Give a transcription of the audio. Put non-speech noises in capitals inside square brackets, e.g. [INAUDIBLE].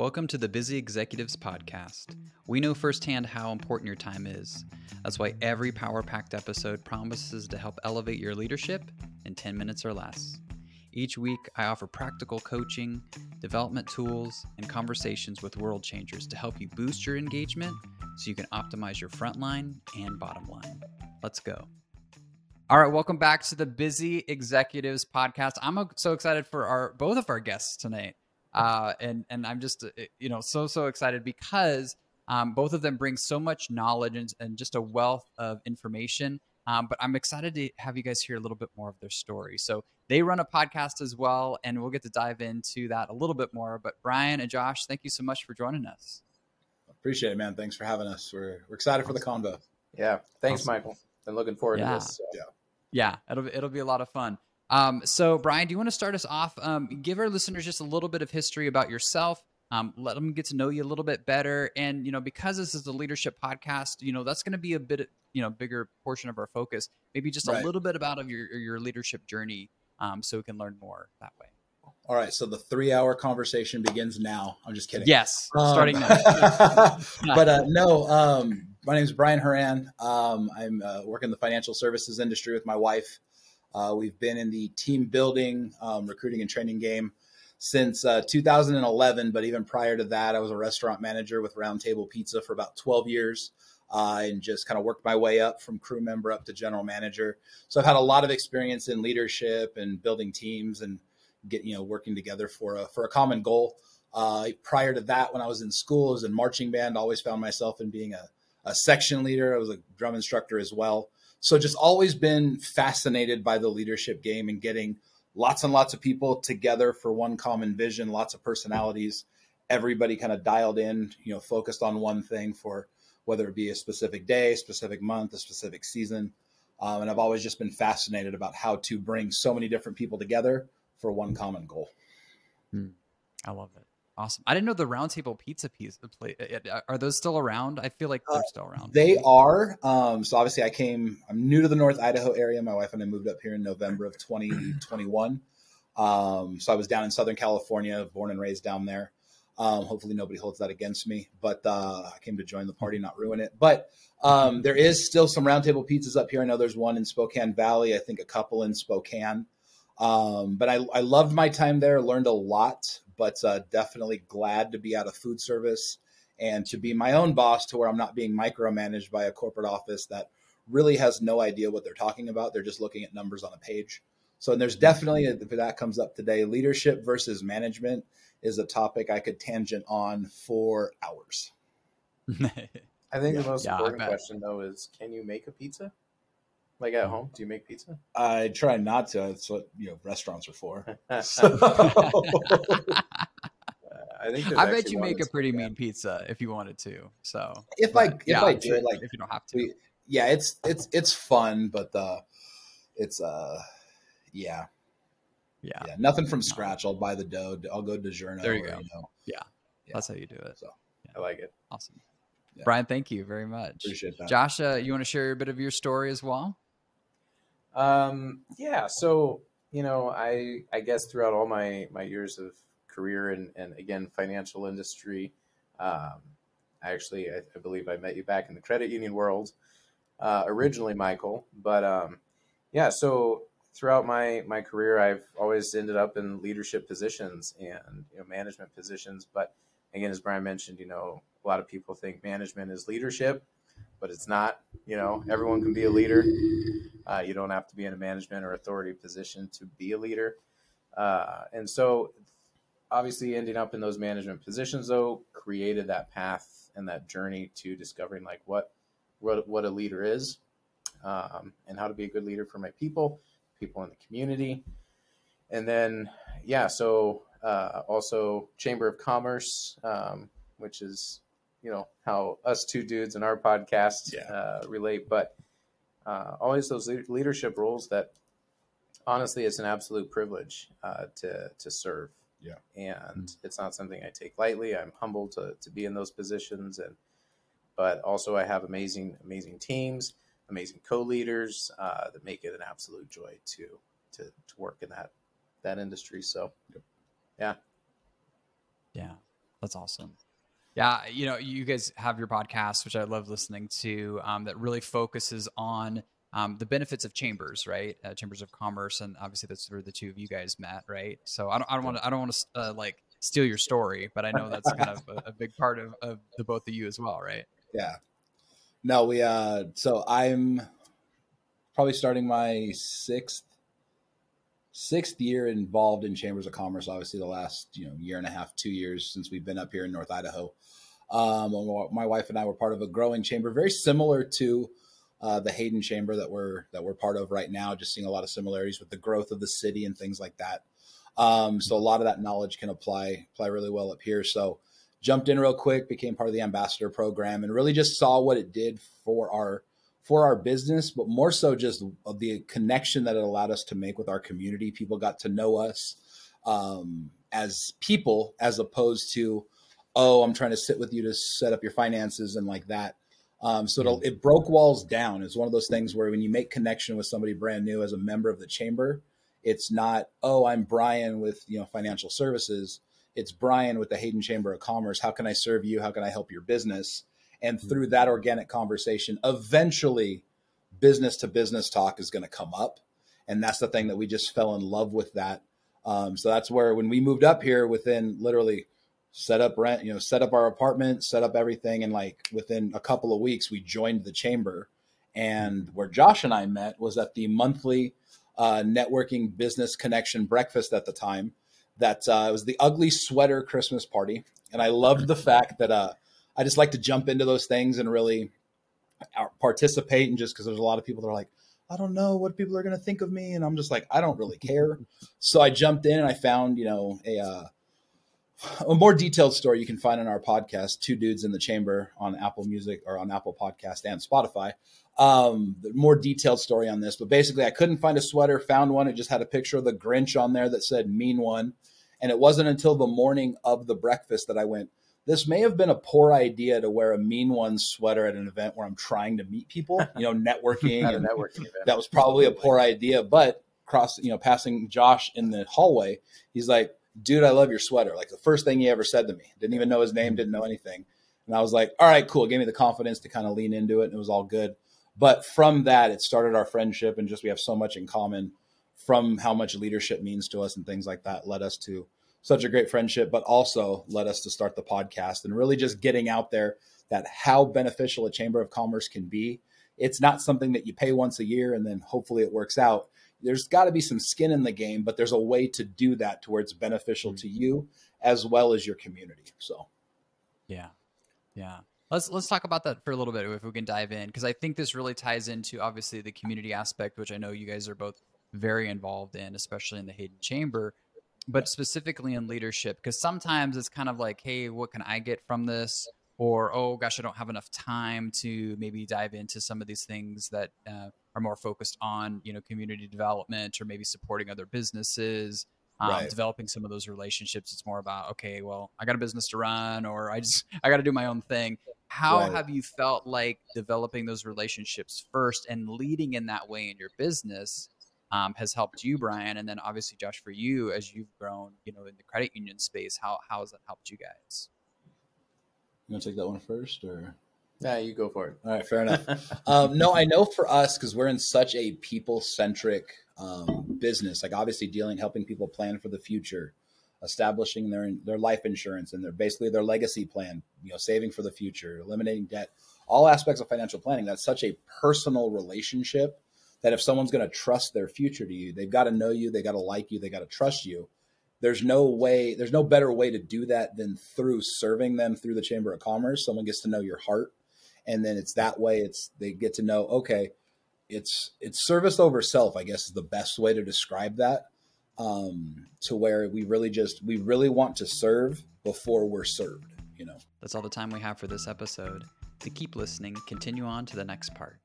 Welcome to the Busy Executives Podcast. We know firsthand how important your time is. That's why every power packed episode promises to help elevate your leadership in 10 minutes or less. Each week, I offer practical coaching, development tools, and conversations with world changers to help you boost your engagement so you can optimize your front line and bottom line. Let's go. All right, welcome back to the Busy Executives Podcast. I'm so excited for our both of our guests tonight uh, and and I'm just uh, you know so so excited because um, both of them bring so much knowledge and, and just a wealth of information. Um, but I'm excited to have you guys hear a little bit more of their story. So they run a podcast as well, and we'll get to dive into that a little bit more. But Brian and Josh, thank you so much for joining us. Appreciate it, man. Thanks for having us. We're we're excited for the convo. Yeah, thanks, awesome. Michael. Been looking forward yeah. to this. So. Yeah, yeah, it'll it'll be a lot of fun. Um, so, Brian, do you want to start us off? Um, give our listeners just a little bit of history about yourself. Um, let them get to know you a little bit better. And you know, because this is a leadership podcast, you know that's going to be a bit, you know, bigger portion of our focus. Maybe just right. a little bit about of your your leadership journey, um, so we can learn more that way. All right, so the three-hour conversation begins now. I'm just kidding. Yes, um, starting now. [LAUGHS] but uh, no, um, my name is Brian Horan. Um, I'm uh, working in the financial services industry with my wife. Uh, we've been in the team building, um, recruiting, and training game since uh, 2011. But even prior to that, I was a restaurant manager with Roundtable Pizza for about 12 years. Uh, and just kind of worked my way up from crew member up to general manager. So I've had a lot of experience in leadership and building teams and get you know working together for a for a common goal. Uh, prior to that, when I was in school, I was in marching band. Always found myself in being a, a section leader. I was a drum instructor as well. So just always been fascinated by the leadership game and getting lots and lots of people together for one common vision, lots of personalities, everybody kind of dialed in, you know, focused on one thing for whether it be a specific day, specific month, a specific season. Um, and I've always just been fascinated about how to bring so many different people together for one common goal. Hmm. I love it. Awesome. I didn't know the Roundtable Pizza piece. Are those still around? I feel like they're uh, still around. They are. Um, so obviously, I came. I'm new to the North Idaho area. My wife and I moved up here in November of 2021. Um, so I was down in Southern California, born and raised down there. Um, hopefully, nobody holds that against me. But uh, I came to join the party, not ruin it. But um, there is still some Roundtable pizzas up here. I know there's one in Spokane Valley. I think a couple in Spokane. Um, but I, I loved my time there. Learned a lot but uh, definitely glad to be out of food service and to be my own boss to where I'm not being micromanaged by a corporate office that really has no idea what they're talking about. They're just looking at numbers on a page. So, and there's definitely, if that comes up today, leadership versus management is a topic I could tangent on for hours. [LAUGHS] I think yeah. the most yeah, important question, though, is can you make a pizza? Like at home, do you make pizza? I try not to. That's what you know restaurants are for. [LAUGHS] So. [LAUGHS] I think I bet you make a pretty mean pizza if you wanted to. So if but, I if yeah, I did like if you don't have to, we, yeah, it's it's it's fun, but uh, it's uh, yeah, yeah, yeah, nothing from scratch. I'll buy the dough. I'll go DiGiorno. There you go. You know. yeah. yeah, that's how you do it. So yeah. I like it. Awesome. Brian, thank you very much. Appreciate that. Josh, uh, you want to share a bit of your story as well? Um, yeah. So you know, I I guess throughout all my my years of career and and again financial industry, um, I actually I, I, believe I met you back in the credit union world uh, originally, Michael. But um, yeah, so throughout my my career, I've always ended up in leadership positions and you know management positions. But again, as Brian mentioned, you know, a lot of people think management is leadership but it's not. You know, everyone can be a leader. Uh, you don't have to be in a management or authority position to be a leader. Uh, and so, obviously, ending up in those management positions, though, created that path and that journey to discovering like what what, what a leader is, um, and how to be a good leader for my people, people in the community, and then yeah, so uh, also Chamber of Commerce, um, which is you know how us two dudes in our podcast yeah. uh, relate, but uh, always those leadership roles that honestly it's an absolute privilege uh, to to serve. Yeah, and mm-hmm. it's not something I take lightly. I'm humbled to to be in those positions, and but also I have amazing amazing teams, amazing co-leaders uh, that make it an absolute joy to to to work in that that industry. So, yep. yeah, yeah. That's awesome. Yeah, you know, you guys have your podcast, which I love listening to, um, that really focuses on um, the benefits of chambers, right? Uh, chambers of commerce, and obviously that's where the two of you guys met, right? So I don't, I don't want to, I don't want to uh, like steal your story, but I know [LAUGHS] that's kind of a, a, big part of, of the both of you as well, right? Yeah. No, we. uh So I'm probably starting my sixth sixth year involved in chambers of commerce. Obviously, the last you know year and a half, two years since we've been up here in North Idaho. Um, my wife and I were part of a growing chamber, very similar to uh, the Hayden Chamber that we're that we're part of right now. Just seeing a lot of similarities with the growth of the city and things like that. Um, so a lot of that knowledge can apply apply really well up here. So jumped in real quick, became part of the ambassador program, and really just saw what it did for our for our business, but more so just the connection that it allowed us to make with our community. People got to know us um, as people, as opposed to, oh, I'm trying to sit with you to set up your finances and like that. Um, so mm-hmm. it broke walls down. It's one of those things where when you make connection with somebody brand new as a member of the chamber, it's not, oh, I'm Brian with you know financial services. It's Brian with the Hayden Chamber of Commerce. How can I serve you? How can I help your business? And mm-hmm. through that organic conversation, eventually business to business talk is going to come up. And that's the thing that we just fell in love with that. Um, so that's where when we moved up here within literally set up rent, you know, set up our apartment, set up everything. And like within a couple of weeks, we joined the chamber. And where Josh and I met was at the monthly uh, networking business connection breakfast at the time. That uh, it was the ugly sweater Christmas party. And I loved the fact that uh, I just like to jump into those things and really uh, participate. And just because there's a lot of people that are like, I don't know what people are going to think of me. And I'm just like, I don't really care. So I jumped in and I found, you know, a, uh, a more detailed story you can find on our podcast, Two Dudes in the Chamber on Apple Music or on Apple Podcast and Spotify. Um, the more detailed story on this, but basically, I couldn't find a sweater, found one. It just had a picture of the Grinch on there that said "Mean One," and it wasn't until the morning of the breakfast that I went. This may have been a poor idea to wear a Mean One sweater at an event where I'm trying to meet people, [LAUGHS] you know, networking. and networking event. That was probably a poor idea, but cross, you know, passing Josh in the hallway, he's like, dude, I love your sweater. Like the first thing he ever said to me. Didn't even know his name, didn't know anything. And I was like, all right, cool. It gave me the confidence to kind of lean into it and it was all good. But from that, it started our friendship and just we have so much in common from how much leadership means to us and things like that led us to such a great friendship, but also led us to start the podcast and really just getting out there that how beneficial a chamber of commerce can be. It's not something that you pay once a year and then hopefully it works out there's got to be some skin in the game, but there's a way to do that to where it's beneficial to you as well as your community. So, yeah, yeah. Let's let's talk about that for a little bit if we can dive in because I think this really ties into obviously the community aspect, which I know you guys are both very involved in, especially in the Hayden Chamber, but specifically in leadership because sometimes it's kind of like, hey, what can I get from this? Or oh gosh, I don't have enough time to maybe dive into some of these things that uh, are more focused on you know community development or maybe supporting other businesses um, right. developing some of those relationships it's more about okay well i got a business to run or i just [LAUGHS] i got to do my own thing how right. have you felt like developing those relationships first and leading in that way in your business um, has helped you brian and then obviously josh for you as you've grown you know in the credit union space how, how has that helped you guys you want to take that one first or yeah, you go for it. All right, fair enough. [LAUGHS] um, no, I know for us because we're in such a people centric um, business. Like obviously dealing, helping people plan for the future, establishing their their life insurance and their basically their legacy plan. You know, saving for the future, eliminating debt, all aspects of financial planning. That's such a personal relationship that if someone's going to trust their future to you, they've got to know you, they got to like you, they got to trust you. There's no way, there's no better way to do that than through serving them through the Chamber of Commerce. Someone gets to know your heart and then it's that way it's they get to know okay it's it's service over self i guess is the best way to describe that um to where we really just we really want to serve before we're served you know that's all the time we have for this episode to keep listening continue on to the next part